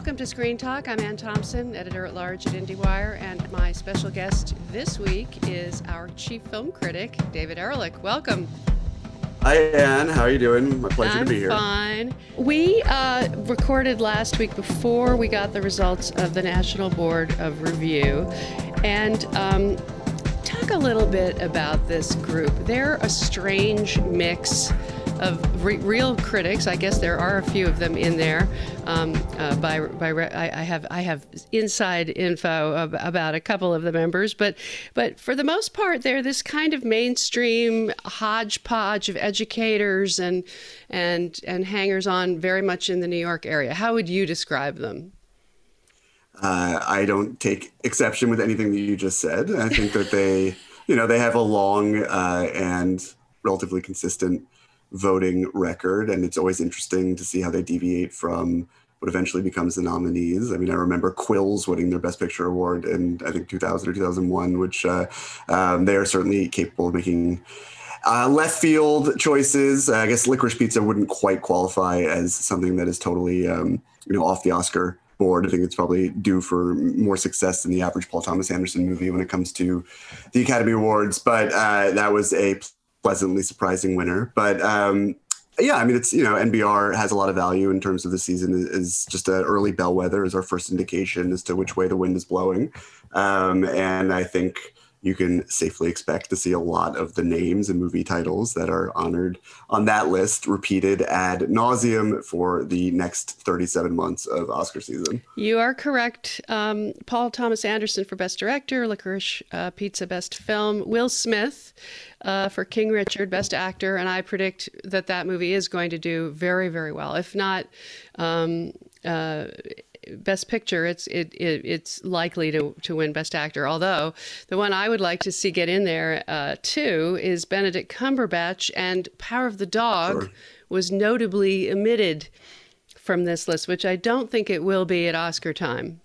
Welcome to Screen Talk. I'm Ann Thompson, editor at large at IndieWire, and my special guest this week is our chief film critic, David Ehrlich. Welcome. Hi, Ann. How are you doing? My pleasure I'm to be here. fine. We uh, recorded last week before we got the results of the National Board of Review, and um, talk a little bit about this group. They're a strange mix of re- real critics. I guess there are a few of them in there. Um, uh, by by I, I have I have inside info ab- about a couple of the members, but but for the most part, they're this kind of mainstream hodgepodge of educators and and and hangers on, very much in the New York area. How would you describe them? Uh, I don't take exception with anything that you just said. I think that they, you know, they have a long uh, and relatively consistent voting record, and it's always interesting to see how they deviate from what eventually becomes the nominees. I mean, I remember Quills winning their Best Picture award in I think 2000 or 2001, which uh, um, they are certainly capable of making. Uh, left field choices. I guess Licorice Pizza wouldn't quite qualify as something that is totally, um, you know, off the Oscar board. I think it's probably due for more success than the average Paul Thomas Anderson movie when it comes to the Academy Awards. But uh, that was a pleasantly surprising winner. But um, yeah, I mean, it's you know, NBR has a lot of value in terms of the season. is just an early bellwether, is our first indication as to which way the wind is blowing, um, and I think you can safely expect to see a lot of the names and movie titles that are honored on that list repeated ad nauseum for the next 37 months of Oscar season. You are correct. Um, Paul Thomas Anderson for Best Director, Licorice uh, Pizza Best Film, Will Smith uh, for King Richard Best Actor, and I predict that that movie is going to do very, very well. If not, um, uh, Best Picture, it's it, it, it's likely to to win Best Actor. Although the one I would like to see get in there uh, too is Benedict Cumberbatch, and Power of the Dog sure. was notably omitted from this list, which I don't think it will be at Oscar time.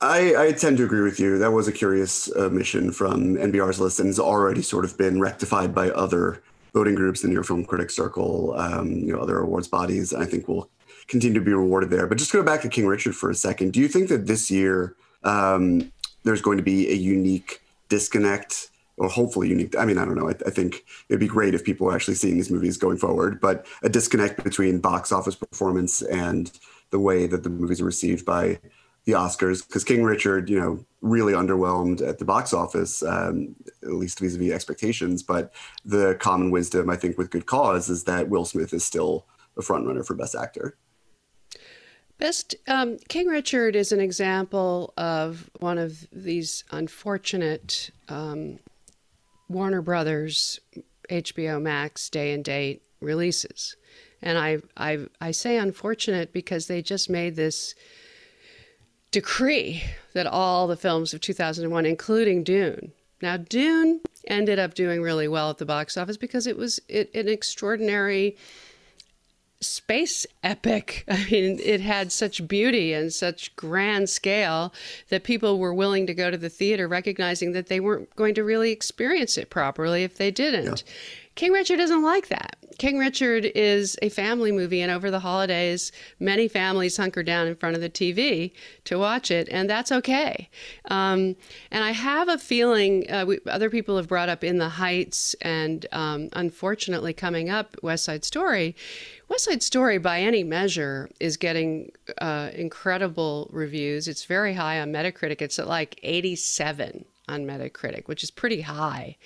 I, I tend to agree with you. That was a curious omission from NBR's list, and has already sort of been rectified by other voting groups, the New York Film Critics Circle, um, you know, other awards bodies. I think will continue to be rewarded there. But just go back to King Richard for a second. Do you think that this year um, there's going to be a unique disconnect, or hopefully unique? I mean, I don't know. I, I, think it'd be great if people are actually seeing these movies going forward, but a disconnect between box office performance and the way that the movies are received by the Oscars. Because King Richard, you know, really underwhelmed at the box office, um, at least vis-a-vis expectations. But the common wisdom, I think, with good cause, is that Will Smith is still a frontrunner for Best Actor. Um, King Richard is an example of one of these unfortunate um, Warner Brothers, HBO Max day and date releases, and I I I say unfortunate because they just made this decree that all the films of 2001, including Dune. Now Dune ended up doing really well at the box office because it was it, an extraordinary space epic. I mean, it had such beauty and such grand scale that people were willing to go to the theater recognizing that they weren't going to really experience it properly if they didn't. Yeah. King Richard doesn't like that. King Richard is a family movie, and over the holidays, many families hunker down in front of the TV to watch it, and that's okay. Um, and I have a feeling uh, we, other people have brought up In the Heights, and um, unfortunately, coming up, West Side Story. West Side Story, by any measure, is getting uh, incredible reviews. It's very high on Metacritic. It's at like 87 on Metacritic, which is pretty high.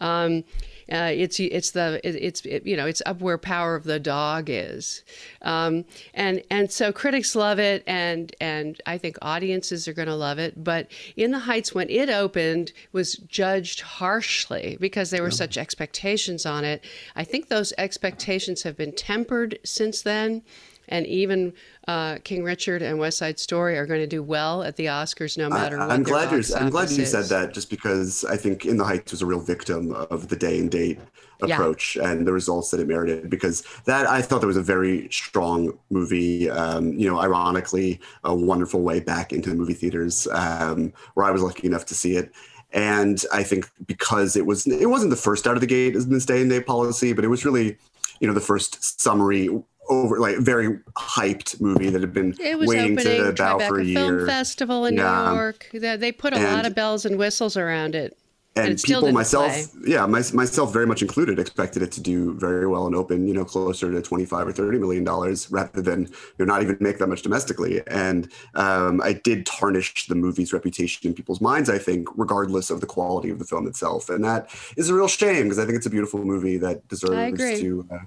Um, uh, it's it's the it, it's it, you know it's up where Power of the Dog is, um, and and so critics love it, and and I think audiences are going to love it. But In the Heights, when it opened, was judged harshly because there were such expectations on it. I think those expectations have been tempered since then and even uh, King Richard and West Side Story are going to do well at the Oscars, no matter I, what. I'm glad you're. I'm glad you is. said that, just because I think In the Heights was a real victim of the day and date approach yeah. and the results that it merited. Because that I thought that was a very strong movie. Um, you know, ironically, a wonderful way back into the movie theaters um, where I was lucky enough to see it. And I think because it was, it wasn't the first out of the gate as this day and date policy, but it was really, you know, the first summary over like very hyped movie that had been waiting to bow for a year. Film Festival in yeah. New York. They put a and, lot of bells and whistles around it. And, and people, myself, play. yeah, my, myself, very much included, expected it to do very well and open, you know, closer to twenty-five or thirty million dollars, rather than you know not even make that much domestically. And um, I did tarnish the movie's reputation in people's minds, I think, regardless of the quality of the film itself, and that is a real shame because I think it's a beautiful movie that deserves to uh,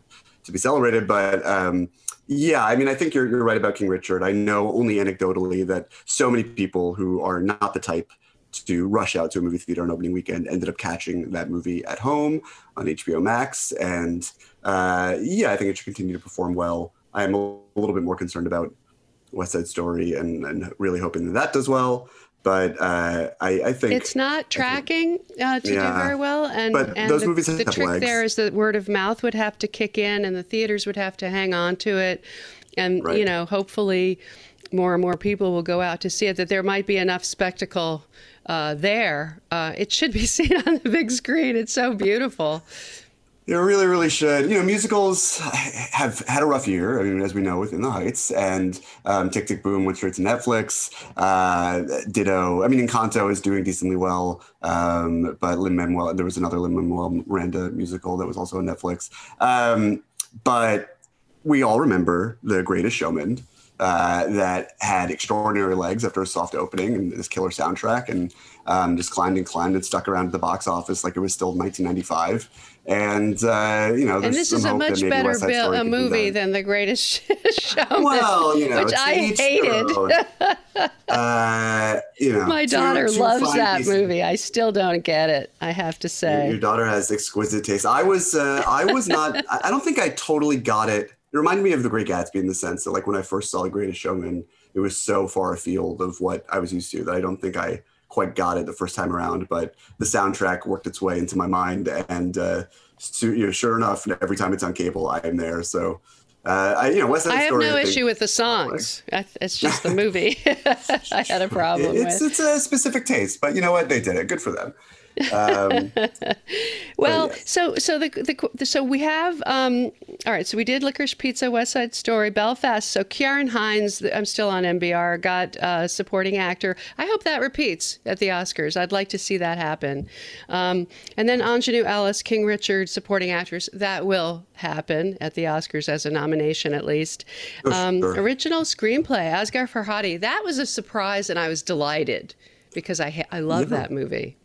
to be celebrated. But um, yeah, I mean, I think you're, you're right about King Richard. I know only anecdotally that so many people who are not the type to rush out to a movie theater on opening weekend ended up catching that movie at home on HBO Max. And uh, yeah, I think it should continue to perform well. I am a little bit more concerned about West Side Story and, and really hoping that that does well but uh, I, I, think it's not tracking uh, to yeah, do very well. And, but and those the, movies the trick legs. there is that word of mouth would have to kick in, and the theaters would have to hang on to it, and right. you know, hopefully, more and more people will go out to see it. That there might be enough spectacle uh, there. Uh, it should be seen on the big screen. It's so beautiful. They really, really should. You know, musicals have had a rough year. I mean, as we know, within the Heights and um, Tick Tick Boom went straight to Netflix. Uh, ditto. I mean, Encanto is doing decently well, um, but Lin Manuel. There was another Lin Manuel Miranda musical that was also on Netflix. Um, but we all remember The Greatest Showman. Uh, that had extraordinary legs after a soft opening and this killer soundtrack, and um, just climbed and climbed and stuck around the box office like it was still 1995 and uh, you know, and this is a much better bill, a movie than The Greatest Showman, well, you know, which I hated. uh, you know, my daughter loves that pieces. movie. I still don't get it. I have to say, your, your daughter has exquisite taste. I was, uh, I was not. I don't think I totally got it. It reminded me of The Great Gatsby in the sense that, like, when I first saw The Greatest Showman, it was so far afield of what I was used to that I don't think I quite got it the first time around, but the soundtrack worked its way into my mind, and uh, so, you know, sure enough, every time it's on cable, I am there. So. Uh, I, you know, West Side I have Story, no issue with the songs. It's just the movie I had a problem it's, with. It's a specific taste, but you know what? They did it. Good for them. Um, well, so so the, the so we have um, all right. So we did Licorice Pizza, West Side Story, Belfast. So Ciarán Hinds, I'm still on NBR. got uh, supporting actor. I hope that repeats at the Oscars. I'd like to see that happen. Um, and then Aunjanue Ellis, King Richard, supporting actress. That will happen at the Oscars as a nomination, at least. Um, sure. Original screenplay, Asghar Farhadi. That was a surprise, and I was delighted because I I love yeah. that movie.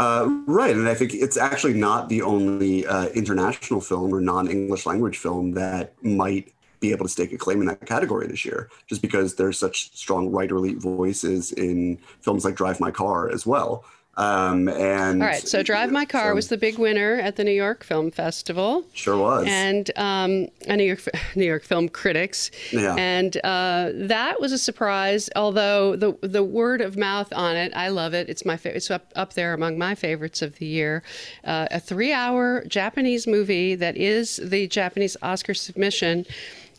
Uh, right, and I think it's actually not the only uh, international film or non-English language film that might be able to stake a claim in that category this year, just because there's such strong writerly voices in films like Drive My Car as well. Um, and all right, so Drive My Car so, was the big winner at the New York Film Festival. Sure was, and um, a New York New York Film Critics. Yeah. and uh, that was a surprise. Although the the word of mouth on it, I love it. It's my fa- it's up up there among my favorites of the year. Uh, a three hour Japanese movie that is the Japanese Oscar submission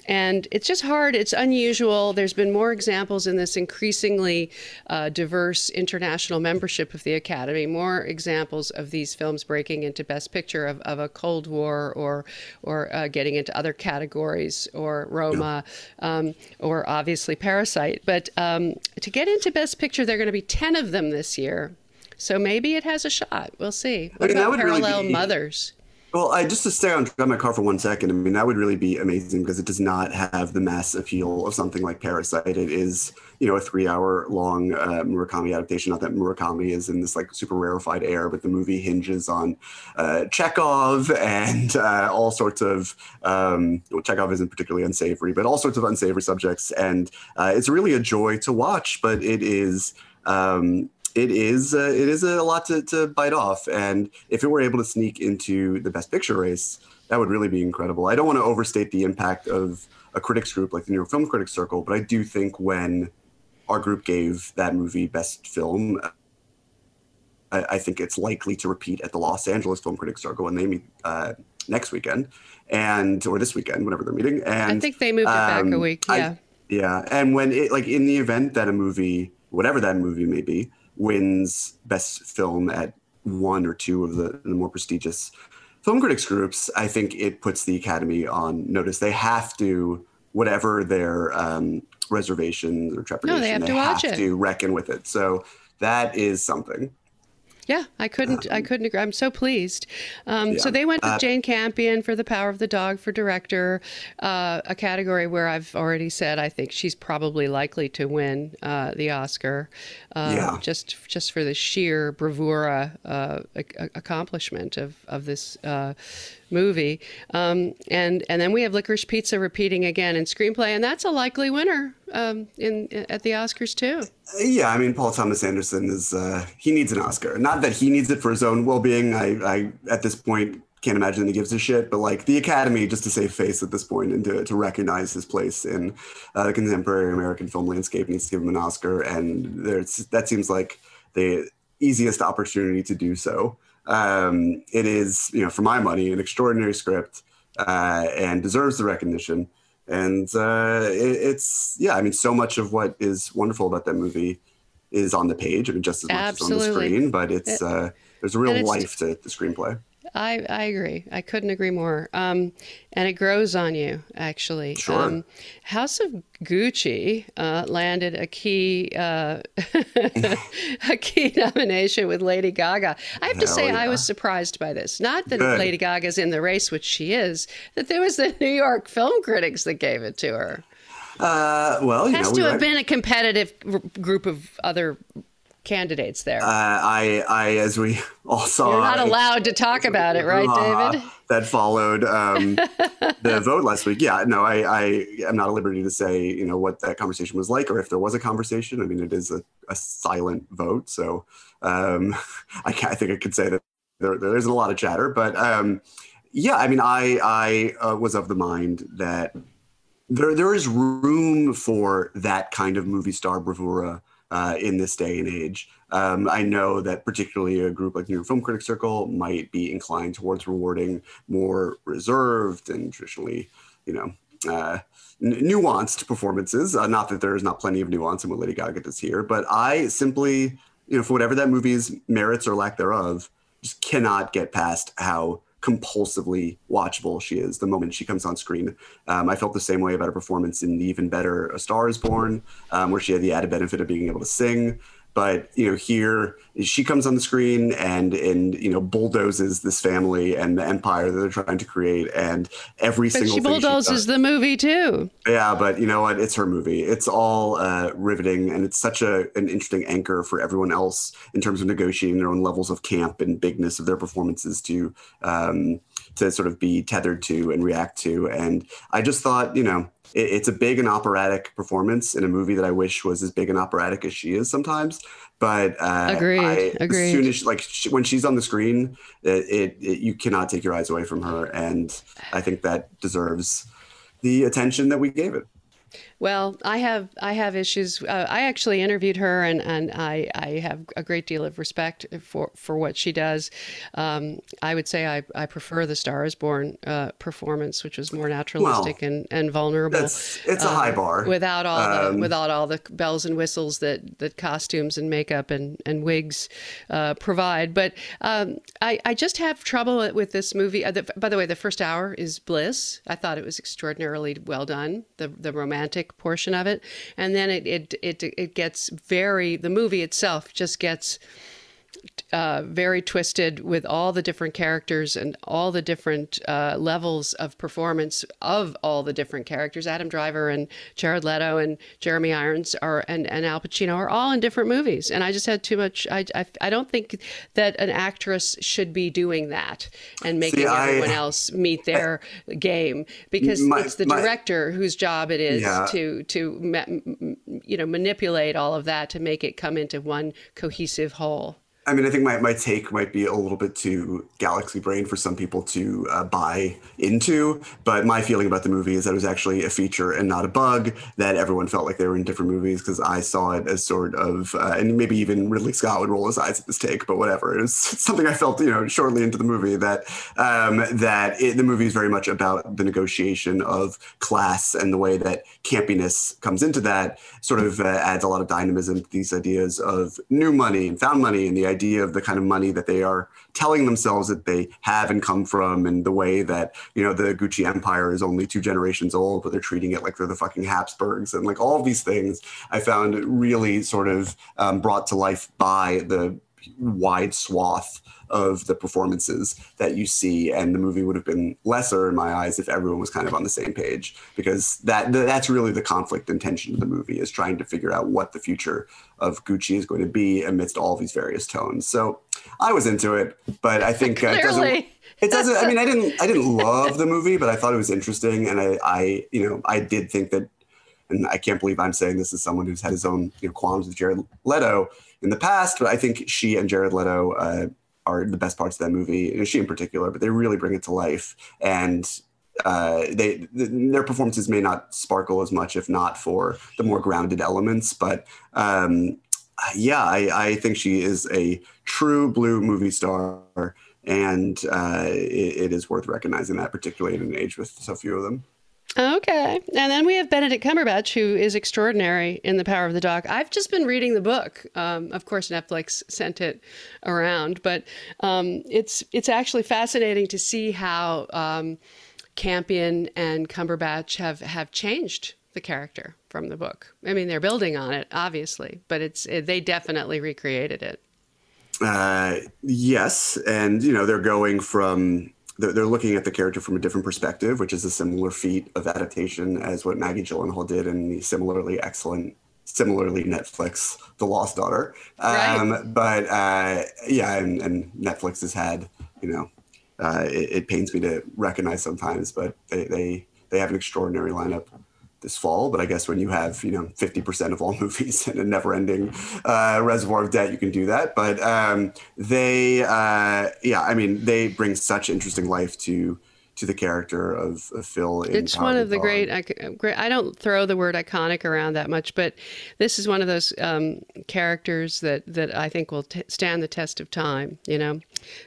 and it's just hard. It's unusual. There's been more examples in this increasingly uh, diverse international membership of the Academy, more examples of these films breaking into Best Picture of, of a Cold War or, or uh, getting into other categories, or Roma, yeah. um, or obviously Parasite. But um, to get into Best Picture, there are going to be 10 of them this year. So maybe it has a shot. We'll see. What I mean, about Parallel really be... Mothers? Well, I just to stay on Drive My Car for one second. I mean, that would really be amazing because it does not have the mass appeal of something like Parasite. It is, you know, a three-hour-long uh, Murakami adaptation. Not that Murakami is in this like super rarefied air, but the movie hinges on uh, Chekhov and uh, all sorts of. Um, well, Chekhov isn't particularly unsavory, but all sorts of unsavory subjects, and uh, it's really a joy to watch. But it is. Um, it is uh, it is a lot to, to bite off and if it were able to sneak into the best picture race that would really be incredible i don't want to overstate the impact of a critics group like the new york film critics circle but i do think when our group gave that movie best film i, I think it's likely to repeat at the los angeles film critics circle when they meet uh, next weekend and or this weekend whenever they're meeting and I think they moved it back a um, week. I- Yeah. yeah, and when it like in the event that a movie, whatever that movie may be, wins best film at one or two of the, the more prestigious film critics groups, I think it puts the Academy on notice. They have to, whatever their um, reservations or trepidation, have to watch it. to reckon with it. So that is something. Yeah, I couldn't. I couldn't agree. I'm so pleased. Um, So they went with Uh, Jane Campion for The Power of the Dog for director, uh, a category where I've already said I think she's probably likely to win uh, the Oscar. Uh, Yeah. Just just for the sheer bravura uh, ac- accomplishment of of this uh, movie. Um, and and then we have Licorice Pizza repeating again in screenplay, and that's a likely winner um, in at the Oscars too. Yeah, I mean, Paul Thomas Anderson is, uh, he needs an Oscar. Not that he needs it for his own well being. I, I, at this point, can't imagine he gives a shit, but like the Academy, just to save face at this point and to, to recognize his place in uh, the contemporary American film landscape needs to give him an Oscar. And there's, that seems like the easiest opportunity to do so. Um, it is, you know, for my money, an extraordinary script uh, and deserves the recognition. And uh, it, it's yeah i mean so much of what is wonderful about that movie is on the page i mean just as much as on the screen but it's uh, there's a real life to the screenplay I, I agree. I couldn't agree more. Um, and it grows on you, actually. Sure. Um, House of Gucci uh, landed a key uh, a key nomination with Lady Gaga. I have to Hell say, I was surprised by this. Not that Good. Lady Gaga's in the race, which she is. That there was the New York Film Critics that gave it to her. uh, well you Has know to we have been a competitive gr- group of other candidates there. uh, i i as we all saw You're not I- allowed to talk about it, right, David? that followed um, the vote last week yeah no I, I am not at liberty to say you know what that conversation was like or if there was a conversation i mean it is a, a silent vote so um, I, I think i could say that there, there isn't a lot of chatter but um, yeah i mean i i uh, was of the mind that there there is room for that kind of movie star bravura uh, in this day and age. Um, I know that particularly a group like the New Film Critics Circle might be inclined towards rewarding more reserved and traditionally, you know, uh, n- nuanced performances. Uh, not that there is not plenty of nuance in what Lady Gaga does here, but I simply, you know, for whatever that movie's merits or lack thereof, just cannot get past how compulsively watchable she is the moment she comes on screen. Um, I felt the same way about her performance in Even Better, A Star is Born, um, where she had the added benefit of being able to sing. But you know, here she comes on the screen and and you know bulldozes this family and the empire that they're trying to create, and every But single she thing she bulldozes the movie too. yeah, but you know what? It's her movie. It's all uh, riveting, and it's such a an interesting anchor for everyone else in terms of negotiating their own levels of camp and bigness of their performances to um, to sort of be tethered to and react to. And I just thought, you know, it, it's a big and operatic performance in a movie that I wish was as big and operatic as she is sometimes. But uh, Agreed, I, agreed. As soon as she, like she, when she's on the screen, it, it, it you cannot take your eyes away from her, and I think that deserves the attention that we gave it. Well, I have I have issues. Uh, I actually interviewed her, and, and I, I have a great deal of respect for, for what she does. Um, I would say I, I prefer the Star is Born uh, performance, which was more naturalistic and, and vulnerable. It's a high bar. Um, without all the Um, without all the bells and whistles that that costumes and makeup and and wigs uh, provide. But um, I I just have trouble with this movie. Uh, the, by the way, the first hour is bliss. I thought it was extraordinarily well done. The the romantic portion of it, and then it it it it gets very. The movie itself just gets uh, very twisted with all the different characters and all the different uh, levels of performance of all the different characters. Adam Driver and Jared Leto and Jeremy Irons are and, and Al Pacino are all in different movies. And I just had too much. I, I, I don't think that an actress should be doing that and making See, everyone I, else meet their I, game because my, it's the director whose job it is yeah. to to you know manipulate all of that to make it come into one cohesive whole. I mean, I think my, my take might be a little bit too galaxy brain for some people to uh, buy into, but my feeling about the movie is that it was actually a feature and not a bug, that everyone felt like they were in different movies because I saw it as sort of, uh, and maybe even Ridley Scott would roll his eyes at this take, but whatever. It was something I felt, you know, shortly into the movie that, um, that it, the movie is very much about the negotiation of class and the way that campiness comes into that sort of uh, adds a lot of dynamism to these ideas of new money and found money and the idea of the kind of money that they are telling themselves that they have and come from, and the way that you know the Gucci empire is only two generations old, but they're treating it like they're the fucking Habsburgs, and like all of these things, I found really sort of um, brought to life by the wide swath of the performances that you see and the movie would have been lesser in my eyes if everyone was kind of on the same page because that that's really the conflict and tension of the movie is trying to figure out what the future of Gucci is going to be amidst all these various tones. So I was into it but I think uh, it doesn't it doesn't I mean I didn't I didn't love the movie but I thought it was interesting and I I you know I did think that and I can't believe I'm saying this as someone who's had his own you know, qualms with Jared Leto in the past, but I think she and Jared Leto uh, are the best parts of that movie. You know, she in particular, but they really bring it to life. And uh, they their performances may not sparkle as much if not for the more grounded elements. But um, yeah, I, I, think she is a true blue movie star, and uh, it, it is worth recognizing that, particularly in an age with so few of them. Okay. And then we have Benedict Cumberbatch, who is extraordinary in The Power of the Dog. I've just been reading the book. Um, of course, Netflix sent it around, but um, it's it's actually fascinating to see how um, Campion and Cumberbatch have, have changed the character from the book. I mean, they're building on it, obviously, but it's it, they definitely recreated it. Uh, yes, and you know they're going from they're, they're looking at the character from a different perspective, which is a similar feat of adaptation as what Maggie Gyllenhaal did in the similarly excellent, similarly Netflix The Lost Daughter. Um, right. But uh, yeah, and, and, Netflix has had, you know, uh, it, it, pains me to recognize sometimes, but they, they they have an extraordinary lineup this fall. But I guess when you have you know fifty percent of all movies and a never-ending uh, reservoir of debt, you can do that. But um, they, uh, yeah, I mean, they bring such interesting life to to the character of, of Phil. it's one of the great, great. I don't throw the word iconic around that much, but this is one of those um, characters that that I think will t- stand the test of time. You know,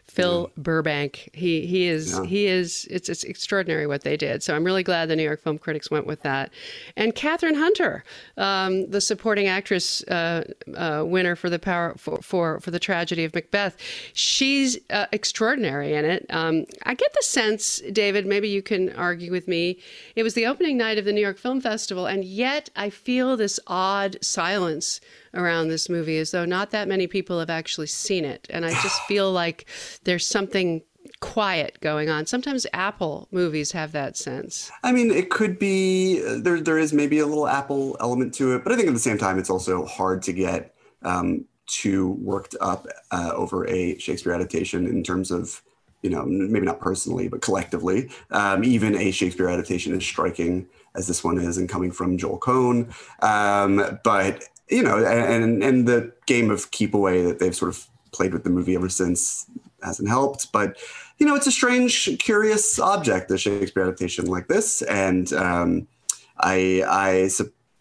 Phil yeah. Burbank. He he is yeah. he is. It's it's extraordinary what they did. So I'm really glad the New York Film Critics went with that. And Kathryn Hunter, um, the supporting actress uh, uh, winner for the power for, for for the tragedy of Macbeth. She's uh, extraordinary in it. Um, I get the sense, David. Maybe you can argue with me. It was the opening night of the New York Film Festival, and yet I feel this odd silence around this movie as though not that many people have actually seen it. And I just feel like there's something quiet going on. Sometimes Apple movies have that sense. I mean, it could be uh, there. There is maybe a little Apple element to it, but I think at the same time, it's also hard to get um, too worked up uh, over a Shakespeare adaptation in terms of you know maybe not personally, but collectively. Um, even a Shakespeare adaptation is striking as this one is, and coming from Joel Coen. Um, but you know, and and the game of keep away that they've sort of played with the movie ever since hasn't helped. But you know, it's a strange, curious object, the Shakespeare adaptation like this, and um, I I.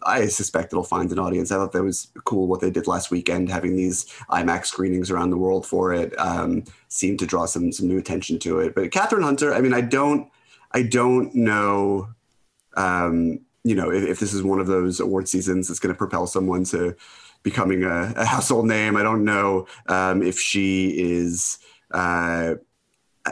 I suspect it'll find an audience. I thought that was cool what they did last weekend, having these IMAX screenings around the world for it. Um, seemed to draw some some new attention to it. But Kathryn Hunter, I mean, I don't I don't know um, you know, if, if, this is one of those award seasons that's going to propel someone to becoming a, a household name, I don't know um, if she is. Uh,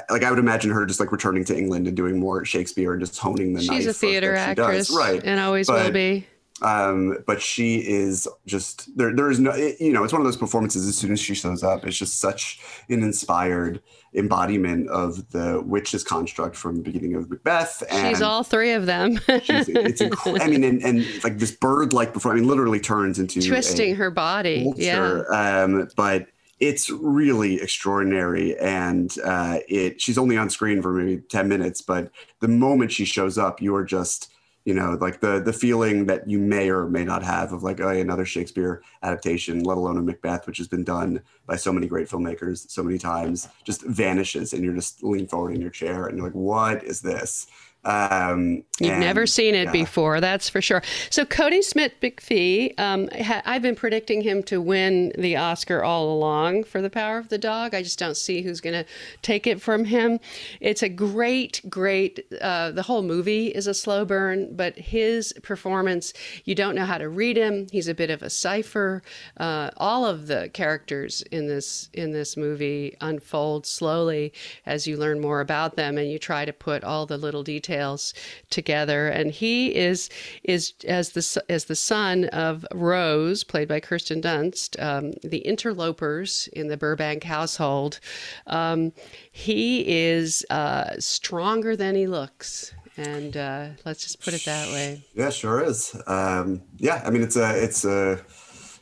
like I would imagine her just like returning to England and doing more Shakespeare and just honing the She's a theater actress, right? And always but, will be. Um, but she is just there. There is no, it, you know, it's one of those performances. As soon as she shows up, it's just such an inspired embodiment of the witch's construct from the beginning of Macbeth. And she's all three of them. it's inc- I mean, and, and like this bird-like before. I mean, literally turns into twisting her body. Yeah. Um, but it's really extraordinary and uh, it she's only on screen for maybe 10 minutes but the moment she shows up you're just you know like the the feeling that you may or may not have of like oh another shakespeare adaptation let alone a macbeth which has been done by so many great filmmakers so many times just vanishes and you're just leaning forward in your chair and you're like what is this um, You've and, never seen it yeah. before, that's for sure. So Cody Smit-McPhee, um, ha- I've been predicting him to win the Oscar all along for The Power of the Dog. I just don't see who's going to take it from him. It's a great, great. Uh, the whole movie is a slow burn, but his performance, you don't know how to read him. He's a bit of a cipher. Uh, all of the characters in this in this movie unfold slowly as you learn more about them, and you try to put all the little details details together. And he is is as the as the son of Rose, played by Kirsten Dunst, um, the interlopers in the Burbank household. Um, he is uh, stronger than he looks and uh, let's just put it that way. Yeah, sure is. Um, yeah, I mean it's a it's a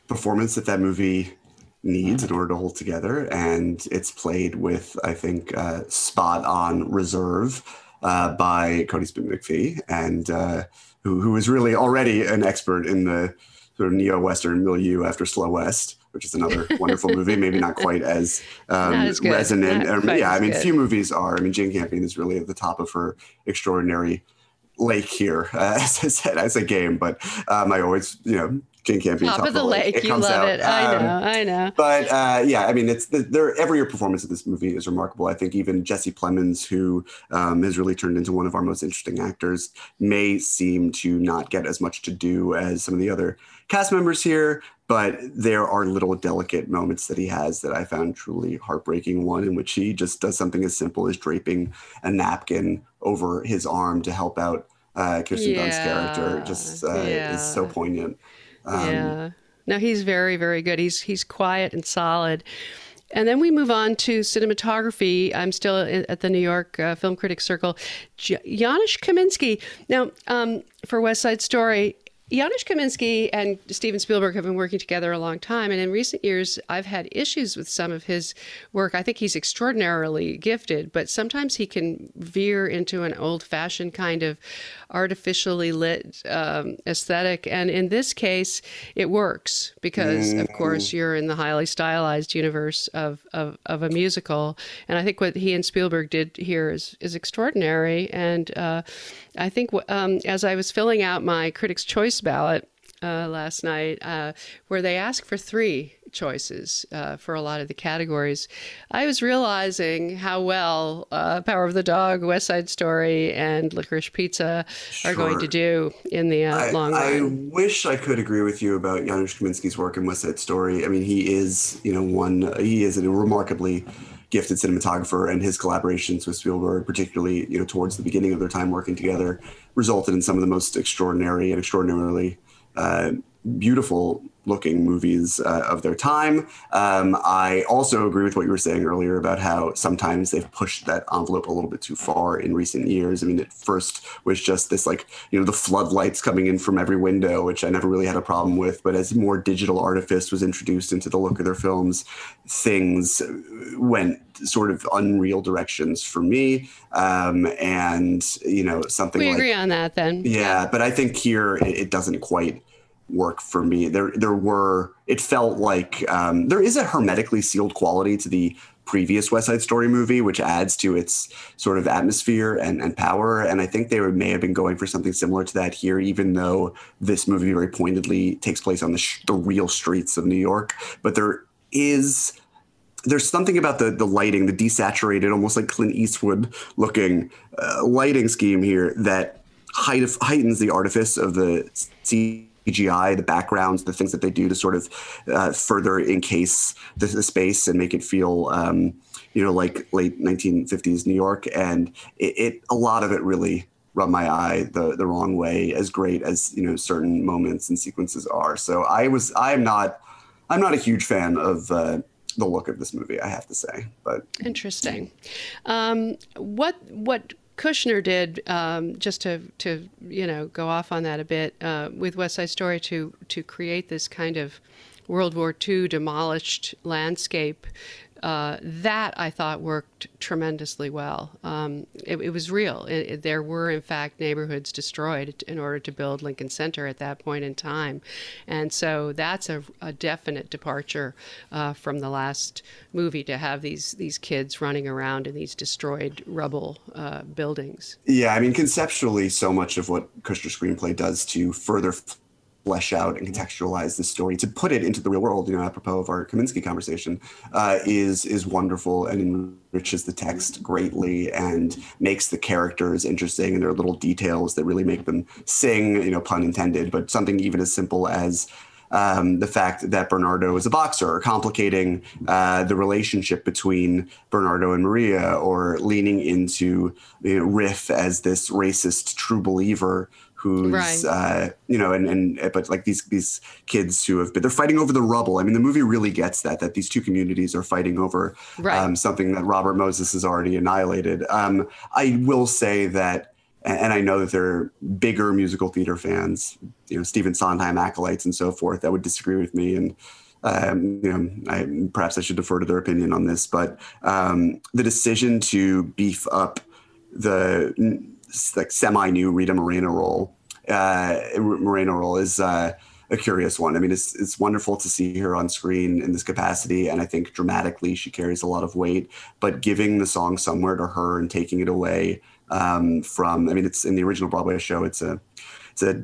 performance that that movie needs in order to hold together, and it's played with I think uh, spot on reserve uh, by Cody Smit-McPhee, and uh, who, who is really already an expert in the sort of neo-Western milieu after Slow West, which is another wonderful movie. Maybe not quite as, um, as resonant. Or, yeah, I mean, good. few movies are. I mean, Jane Campion is really at the top of her extraordinary lake here, uh, as I said, as a game. But um, I always, you know, Jane Campion. Top, top of the lake. It you love out. it. I um, know. I know. But uh, yeah, I mean, it's there. Every performance of this movie is remarkable. I think even Jesse Plemons, who um, has really turned into one of our most interesting actors, may seem to not get as much to do as some of the other cast members here. But there are little delicate moments that he has that I found truly heartbreaking. One in which he just does something as simple as draping a napkin over his arm to help out uh, Kirsten yeah. Dunst's character. Just uh, yeah. is so poignant. Um, yeah. No, he's very, very good. He's he's quiet and solid. And then we move on to cinematography. I'm still at the New York uh, Film Critics Circle. J- Janusz Kaminski. Now, um, for West Side Story, Janusz Kaminski and Steven Spielberg have been working together a long time, and in recent years, I've had issues with some of his work. I think he's extraordinarily gifted, but sometimes he can veer into an old-fashioned kind of artificially lit um, aesthetic, and in this case, it works because, of course, you're in the highly stylized universe of, of, of a musical, and I think what he and Spielberg did here is is extraordinary, and uh, I think um, as I was filling out my Critics' Choice ballot uh, last night, uh, where they ask for three choices uh, for a lot of the categories, I was realizing how well uh, Power of the Dog, West Side Story, and Licorice Pizza sure. are going to do in the uh, I, long run. I wish I could agree with you about Janusz Kaminski's work in West Side Story. I mean, he is, you know, one, he is a remarkably gifted cinematographer, and his collaborations with Spielberg, particularly you know towards the beginning of their time working together, resulted in some of the most extraordinary and extraordinarily uh, beautiful looking movies uh, of their time. Um, I also agree with what you were saying earlier about how sometimes they've pushed that envelope a little bit too far in recent years. I mean, at first was just this like, you know, the floodlights coming in from every window, which I never really had a problem with. But as more digital artifice was introduced into the look of their films, things went sort of unreal directions for me. Um, and, you know, something we like, agree on that then. Yeah. But I think here it, it doesn't quite work for me. There there were it felt like um, there is a hermetically sealed quality to the previous West Side Story movie, which adds to its sort of atmosphere and, and power. And I think they may have been going for something similar to that here, even though this movie very pointedly takes place on the, sh- the real streets of New York. But there is there's something about the the lighting, the desaturated, almost like Clint Eastwood looking uh, lighting scheme here that heightens the artifice of the scene CGI, the backgrounds, the things that they do to sort of uh, further encase the, the, space and make it feel, um, you know, like late 1950s New York. And it, it, a lot of it really rub my eye the the wrong way as great as you know certain moments and sequences are so i was i'm not i'm not a huge fan of uh, the look of this movie i have to say but interesting um, what what Kushner did um, just to to you know go off on that a bit uh, with West Side Story to to create this kind of World War II demolished landscape uh, that I thought worked tremendously well. Um, it, it, was real. It, it, there were, in fact, neighborhoods destroyed in order to build Lincoln Center at that point in time. And so that's a, a definite departure uh, from the last movie to have these, these kids running around in these destroyed rubble uh, buildings. Yeah, I mean, conceptually, so much of what Kushner screenplay does to further flesh out and contextualize the story to put it into the real world you know apropos of our Kominsky conversation uh, is is wonderful and enriches the text greatly and makes the characters interesting and there are little details that really make them sing you know pun intended but something even as simple as um, the fact that Bernardo is a boxer, complicating uh, the relationship between Bernardo and Maria, or leaning into you know, Riff as this racist true believer who's right. uh, you know and and but like these these kids who have been they're fighting over the rubble i mean the movie really gets that that these two communities are fighting over right. um, something that robert moses has already annihilated um, i will say that and i know that there are bigger musical theater fans you know stephen sondheim acolytes and so forth that would disagree with me and um, you know, I, perhaps I should defer to their opinion on this, but um, the decision to beef up the like semi new Rita Moreno role. Uh, Moreno role is uh, a curious one. I mean, it's it's wonderful to see her on screen in this capacity, and I think dramatically she carries a lot of weight. But giving the song somewhere to her and taking it away um, from, I mean, it's in the original Broadway show. It's a it's a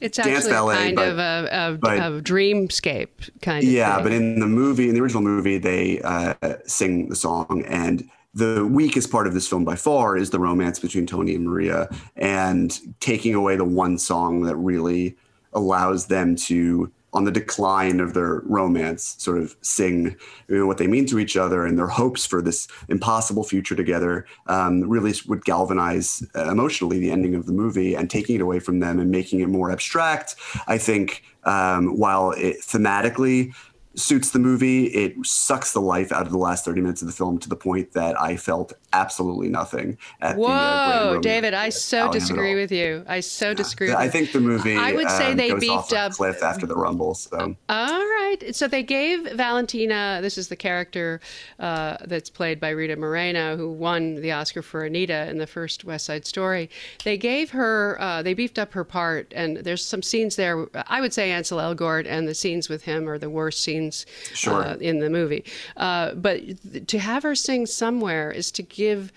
it's dance ballet, kind but, of a, a, but, a, dreamscape kind of yeah but in the movie in the original movie they uh, sing the song and the weakest part of this film by far is the romance between Tony and Maria, and taking away the one song that really allows them to, on the decline of their romance, sort of sing you know, what they mean to each other and their hopes for this impossible future together. Um, really would galvanize uh, emotionally the ending of the movie, and taking it away from them and making it more abstract. I think um, while it thematically suits the movie. It sucks the life out of the last 30 minutes of the film to the point that I felt absolutely nothing at Whoa, the uh, David, I so disagree with you. I so disagree. I think the movie I would say um, they beefed up cliff after the rumble. So. All right. So they gave Valentina, this is the character uh, that's played by Rita Moreno, who won the Oscar for Anita in the first West Side Story. They gave her, uh, they beefed up her part, and there's some scenes there. I would say Ansel Elgort and the scenes with him are the worst scenes sure. uh, in the movie. Uh, but to have her sing somewhere is to give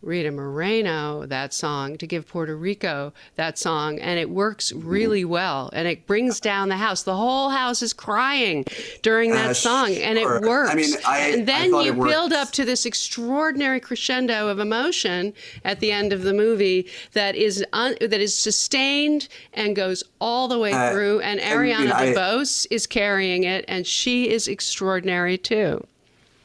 Rita Moreno that song, to give Puerto Rico that song, and it works really well. And it brings down the house. The whole house is crying during that uh, song, sure. and it works. I mean, I, and then you build up to this extraordinary crescendo of emotion at the end of the movie that is un, that is sustained and goes all the way uh, through. And Ariana I mean, DeBose is carrying it, and she is extraordinary too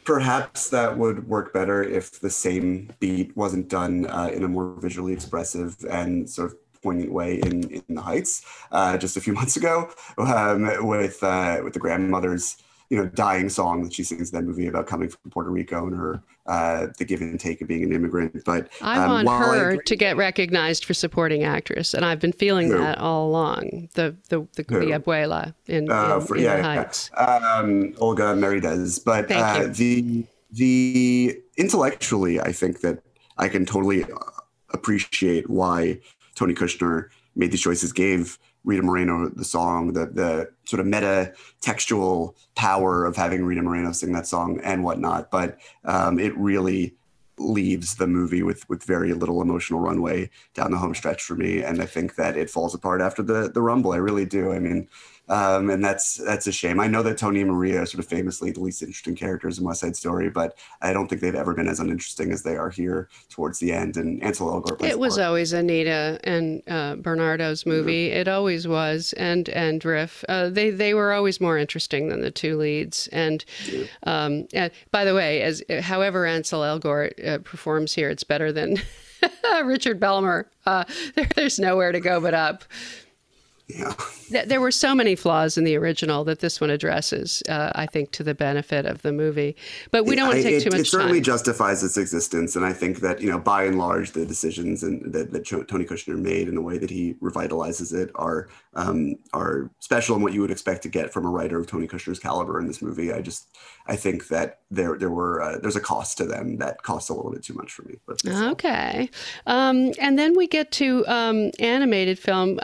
perhaps that would work better if the same beat wasn't done uh, in a more visually expressive and sort of poignant way in, in the Heights uh, just a few months ago um, with uh, with the grandmother's you know dying song that she sings in that movie about coming from Puerto Rico and her uh, the give and take of being an immigrant. But I um, want her I to get recognized for supporting actress, and I've been feeling who? that all along. The the the, the abuela in, uh, in, for, in yeah, the Heights, yeah. Um, Olga Merediz. But uh, the the intellectually, I think that I can totally appreciate why Tony Kushner made these choices, gave Rita Moreno the song, the the sort of meta textual power of having Rita Moreno sing that song and whatnot. But um, it really leaves the movie with with very little emotional runway down the home stretch for me, and I think that it falls apart after the the rumble. I really do. I mean, um, and that's that's a shame. I know that Tony and Maria are sort of famously the least interesting characters in West Side Story, but I don't think they've ever been as uninteresting as they are here towards the end. And Ansel Elgort plays It was always Anita and uh, Bernardo's movie. Mm-hmm. It always was, and and Riff. Uh, they they were always more interesting than the two leads. And, yeah. um, and by the way, as however Ansel Elgort uh, performs here, it's better than Richard Beymer. Uh, there, there's nowhere to go but up. Yeah. There were so many flaws in the original that this one addresses, uh, I think, to the benefit of the movie. But we don't want to take it, too much It certainly time. justifies its existence, and I think that you know, by and large, the decisions and that, that Tony Kushner made and the way that he revitalizes it are um, are special and what you would expect to get from a writer of Tony Kushner's caliber in this movie. I just I think that there there were uh, there's a cost to them that costs a little bit too much for me. But Okay. Um, and then we get to um, animated film.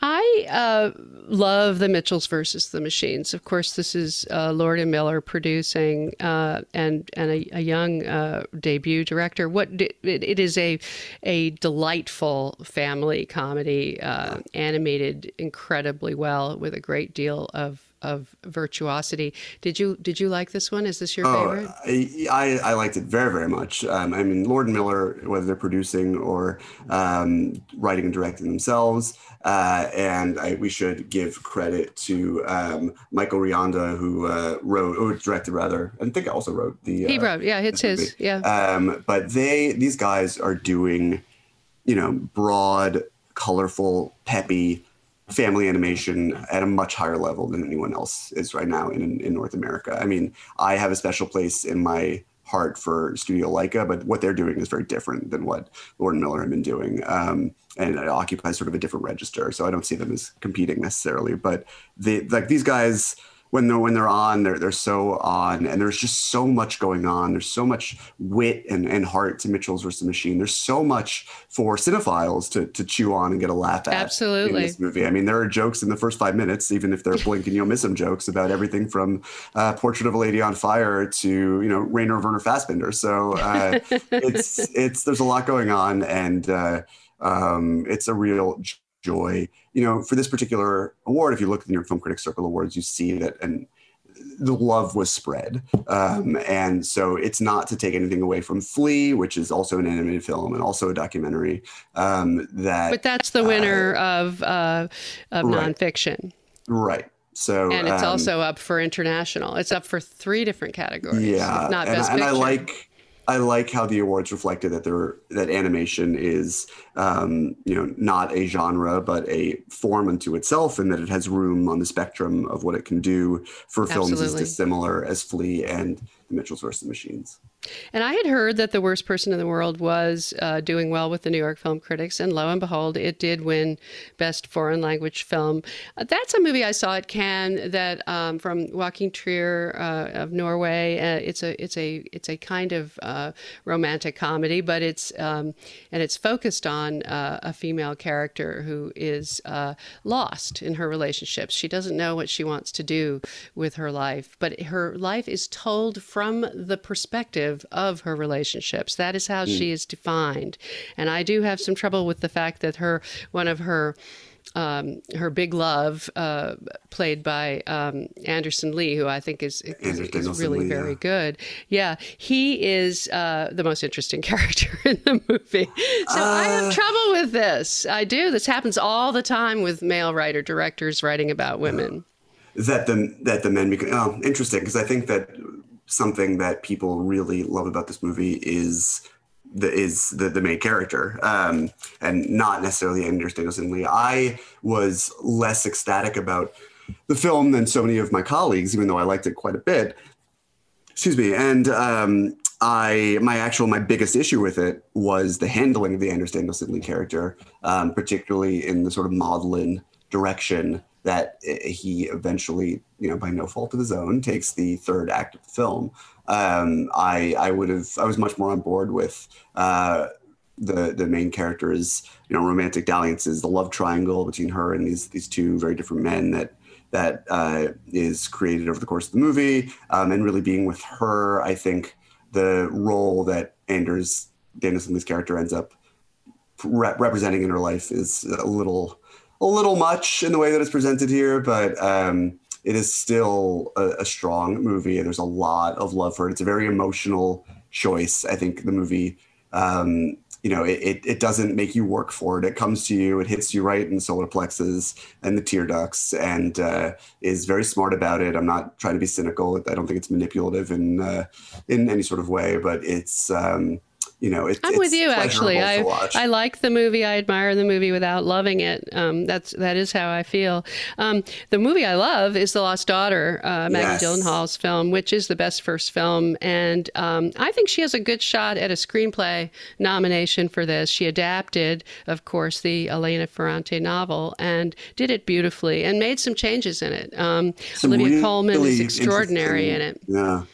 I uh, love The Mitchells versus the Machines. Of course, this is uh, Lord and Miller producing uh, and and a, a young uh, debut director. What it, it is a a delightful family comedy, uh, animated incredibly well with a great deal of of virtuosity. Did you did you like this one? Is this your Oh, favorite? I, I, I liked it very, very much. Um, I mean, Lord Miller, whether they're producing or um, writing and directing themselves, uh, and I, we should give credit to um, Michael Rianda, who uh, wrote, or directed rather, I think I also wrote the. He uh, wrote, yeah, it's his, yeah. Um, but they, these guys are doing, you know, broad, colorful, peppy family animation at a much higher level than anyone else is right now in, in North America. I mean, I have a special place in my heart for Studio Laika, but what they're doing is very different than what Lord and Miller have been doing. Um, and it occupies sort of a different register. So I don't see them as competing necessarily, but they like these guys, when they're when they're on, they're they're so on, and there's just so much going on. There's so much wit and, and heart to Mitchell's versus the Machine. There's so much for cinephiles to to chew on and get a laugh at. Absolutely. in this movie. I mean, there are jokes in the first five minutes, even if they're blink and you'll miss them jokes about everything from uh, Portrait of a Lady on Fire to you know Rainer Werner Fassbinder. So uh, it's it's there's a lot going on, and uh, um, it's a real joy. You know, for this particular award, if you look at the New York Film Critics Circle Awards, you see that and the love was spread. Um, and so it's not to take anything away from Flee, which is also an animated film and also a documentary. Um, that But that's the winner of uh, of right. nonfiction, right. So and it's um, also up for international. It's up for three different categories. yeah, not and, best and I like I like how the awards reflected that there that animation is um, you know not a genre but a form unto itself, and that it has room on the spectrum of what it can do for films as dissimilar as Flee and The Mitchells vs. the Machines. And I had heard that the worst person in the world was uh, doing well with the New York Film Critics, and lo and behold, it did win Best Foreign Language Film. Uh, that's a movie I saw at Cannes that um, from Joachim Trier uh, of Norway. Uh, it's a it's a it's a kind of uh, romantic comedy, but it's um, and it's focused on uh, a female character who is lost in her relationships. She doesn't know what she wants to do with her life, but her life is told from the perspective of her relationships. That is how she is defined. And I do have some trouble with the fact that her one of her um, her big love, uh, played by um, Anderson Lee, who I think is is, is really Lee, very yeah. good. Yeah, he is uh, the most interesting character in the movie. So I Uh. have trouble with this. I do. This happens all the time with male writer directors writing about women. that the that the men become oh, interesting because I think that something that people really love about this movie is the is the, the main character um, and not necessarily Anders Danielsen Lee. I was less ecstatic about the film than so many of my colleagues, even though I liked it quite a bit. Excuse me, and um, I my actual my biggest issue with it was the handling of the Anders Danielsen Lee character, um, particularly in the sort of maudlin direction that he eventually, you know, by no fault of his own, takes the third act of the film. Um, I I would have I was much more on board with uh, the the main character's you know romantic dalliances, the love triangle between her and these these two very different men that that uh, is created over the course of the movie, um, and really being with her. I think the role that Anders Danielsen Lee's character ends up re- representing in her life is a little a little much in the way that it's presented here, but um, it is still a, a strong movie. There's a lot of love for it. It's a very emotional choice. I think the movie, um, you know, it, it, it doesn't make you work for it. It comes to you, it hits you right in the solar plexus and the tear ducts, and uh, is very smart about it. I'm not trying to be cynical. I don't think it's manipulative in uh, in any sort of way, but it's um, you know, it, I'm with you. Actually, I I like the movie. I admire the movie without loving it. Um, that's that is how I feel. Um, the movie I love is The Lost Daughter, uh, Maggie yes. Gyllenhaal's film, which is the best first film, and um, I think she has a good shot at a screenplay nomination for this. She adapted, of course, the Elena Ferrante novel and did it beautifully and made some changes in it. Um, Olivia really Colman is extraordinary in it. Yeah.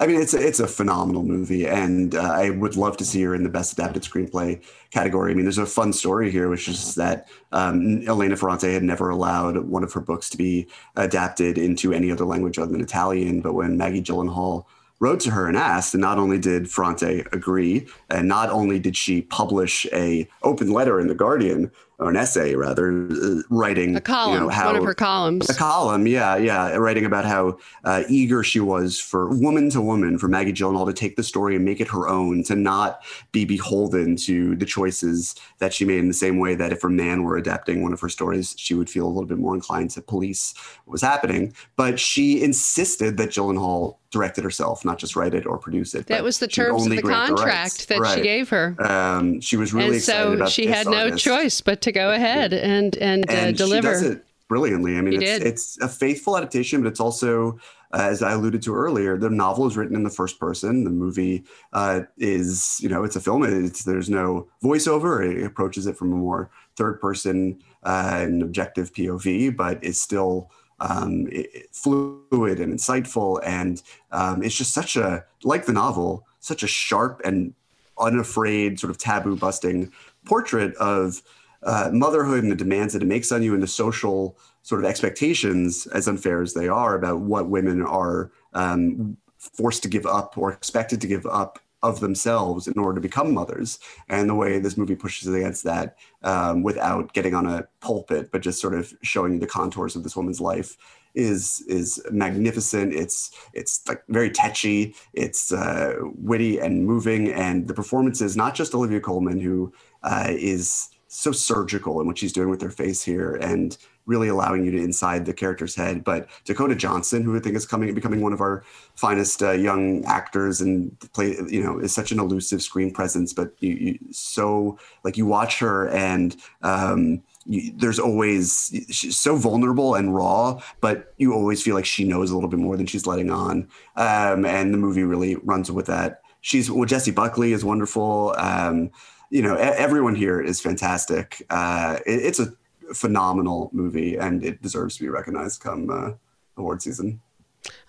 I mean, it's a, it's a phenomenal movie, and uh, I would love to see her in the best adapted screenplay category. I mean, there's a fun story here, which is that um, Elena Ferrante had never allowed one of her books to be adapted into any other language other than Italian. But when Maggie Gyllenhaal wrote to her and asked, and not only did Ferrante agree, and not only did she publish a open letter in the Guardian or an essay rather, uh, writing a column, you know, how, one of her columns. A column, yeah, yeah, writing about how uh, eager she was for woman to woman for Maggie Gyllenhaal to take the story and make it her own, to not be beholden to the choices that she made. In the same way that if a man were adapting one of her stories, she would feel a little bit more inclined to police what was happening. But she insisted that Gyllenhaal directed herself, not just write it or produce it. That was the terms of the contract that right. she gave her. Um, she was really and so she had no choice but to to go ahead and and, uh, and uh, deliver. She does it brilliantly. I mean, it's, it's, a faithful adaptation, but it's also, uh, as I alluded to earlier, the novel is written in the first person. The movie uh, is, you know, it's a film. It's, there's no voiceover. It approaches it from a more third person uh, and objective POV, but it's still um, it, fluid and insightful. And um, it's just such a, like the novel, such a sharp and unafraid, sort of taboo busting portrait of uh, motherhood and the demands that it makes on you and the social sort of expectations, as unfair as they are, about what women are um, forced to give up or expected to give up of themselves in order to become mothers. And the way this movie pushes against that um, without getting on a pulpit, but just sort of showing you the contours of this woman's life is is magnificent. It's it's like very tetchy. It's uh, witty and moving, and the performances. Not just Olivia Colman, who uh, is so surgical in what she's doing with her face here and really allowing you to inside the character's head. But Dakota Johnson, who I think is coming becoming one of our finest uh, young actors and play, you know, is such an elusive screen presence. But you, you so like you watch her and um, you, there's always she's so vulnerable and raw, but you always feel like she knows a little bit more than she's letting on. Um, and the movie really runs with that. She's well, Jessie Buckley is wonderful. Um, you know, everyone here is fantastic. Uh, it, it's a phenomenal movie, and it deserves to be recognized come uh, award season.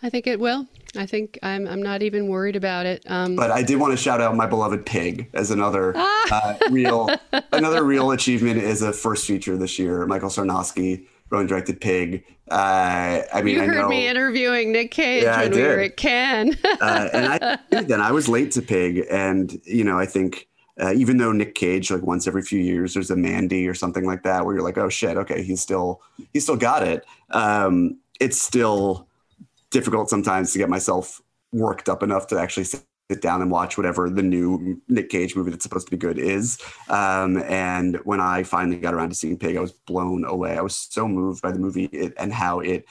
I think it will. I think I'm. I'm not even worried about it. Um, but I did want to shout out my beloved Pig as another ah! uh, real, another real achievement is a first feature this year. Michael Sarnoski wrote and directed Pig. Uh, I mean, you heard me interviewing Nick Cage yeah, when we were at Cannes. uh, and I then I was late to Pig, and you know, I think uh, even though Nick Cage, like once every few years, there's a Mandy or something like that, where you're like, oh shit, okay, he's still he's still got it. Um, it's still difficult sometimes to get myself worked up enough to actually sit down and watch whatever the new Nick Cage movie that's supposed to be good is. Um, and when I finally got around to seeing Pig, I was blown away. I was so moved by the movie and how it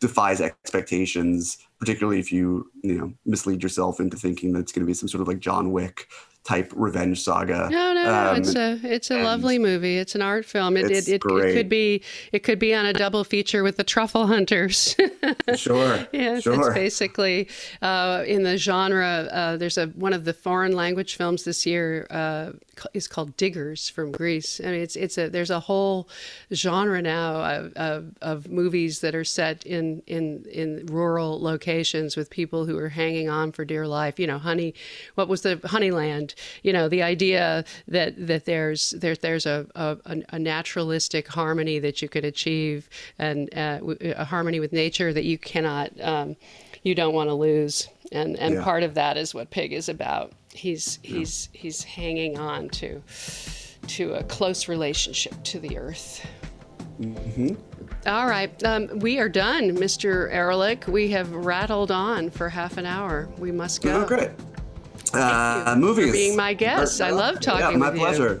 defies expectations, particularly if you you know mislead yourself into thinking that it's going to be some sort of like John Wick type revenge saga. No, no, no. Um, it's a it's a lovely movie. It's an art film. It it, it, it, could be it could be on a double feature with the Truffle Hunters. sure. Yeah, sure. it's basically uh, in the genre. Uh, there's a one of the foreign language films this year uh, is called Diggers from Greece. I mean, it's it's a there's a whole genre now of, of, of movies that are set in in in rural locations with people who are hanging on for dear life. You know, Honey, what was the Honeyland? You know, the idea that that there's there, there's a, a, a naturalistic harmony that you can achieve and uh, a harmony with nature that you cannot um, you don't want to lose. And and yeah. part of that is what Pig is about he's he's yeah. he's hanging on to to a close relationship to the earth. Mm-hmm. All right, um, we are done, Mr. Ehrlich. We have rattled on for half an hour. We must go. Oh, great. Uh, movies. For being my guest. I love talking to you. yeah, my pleasure.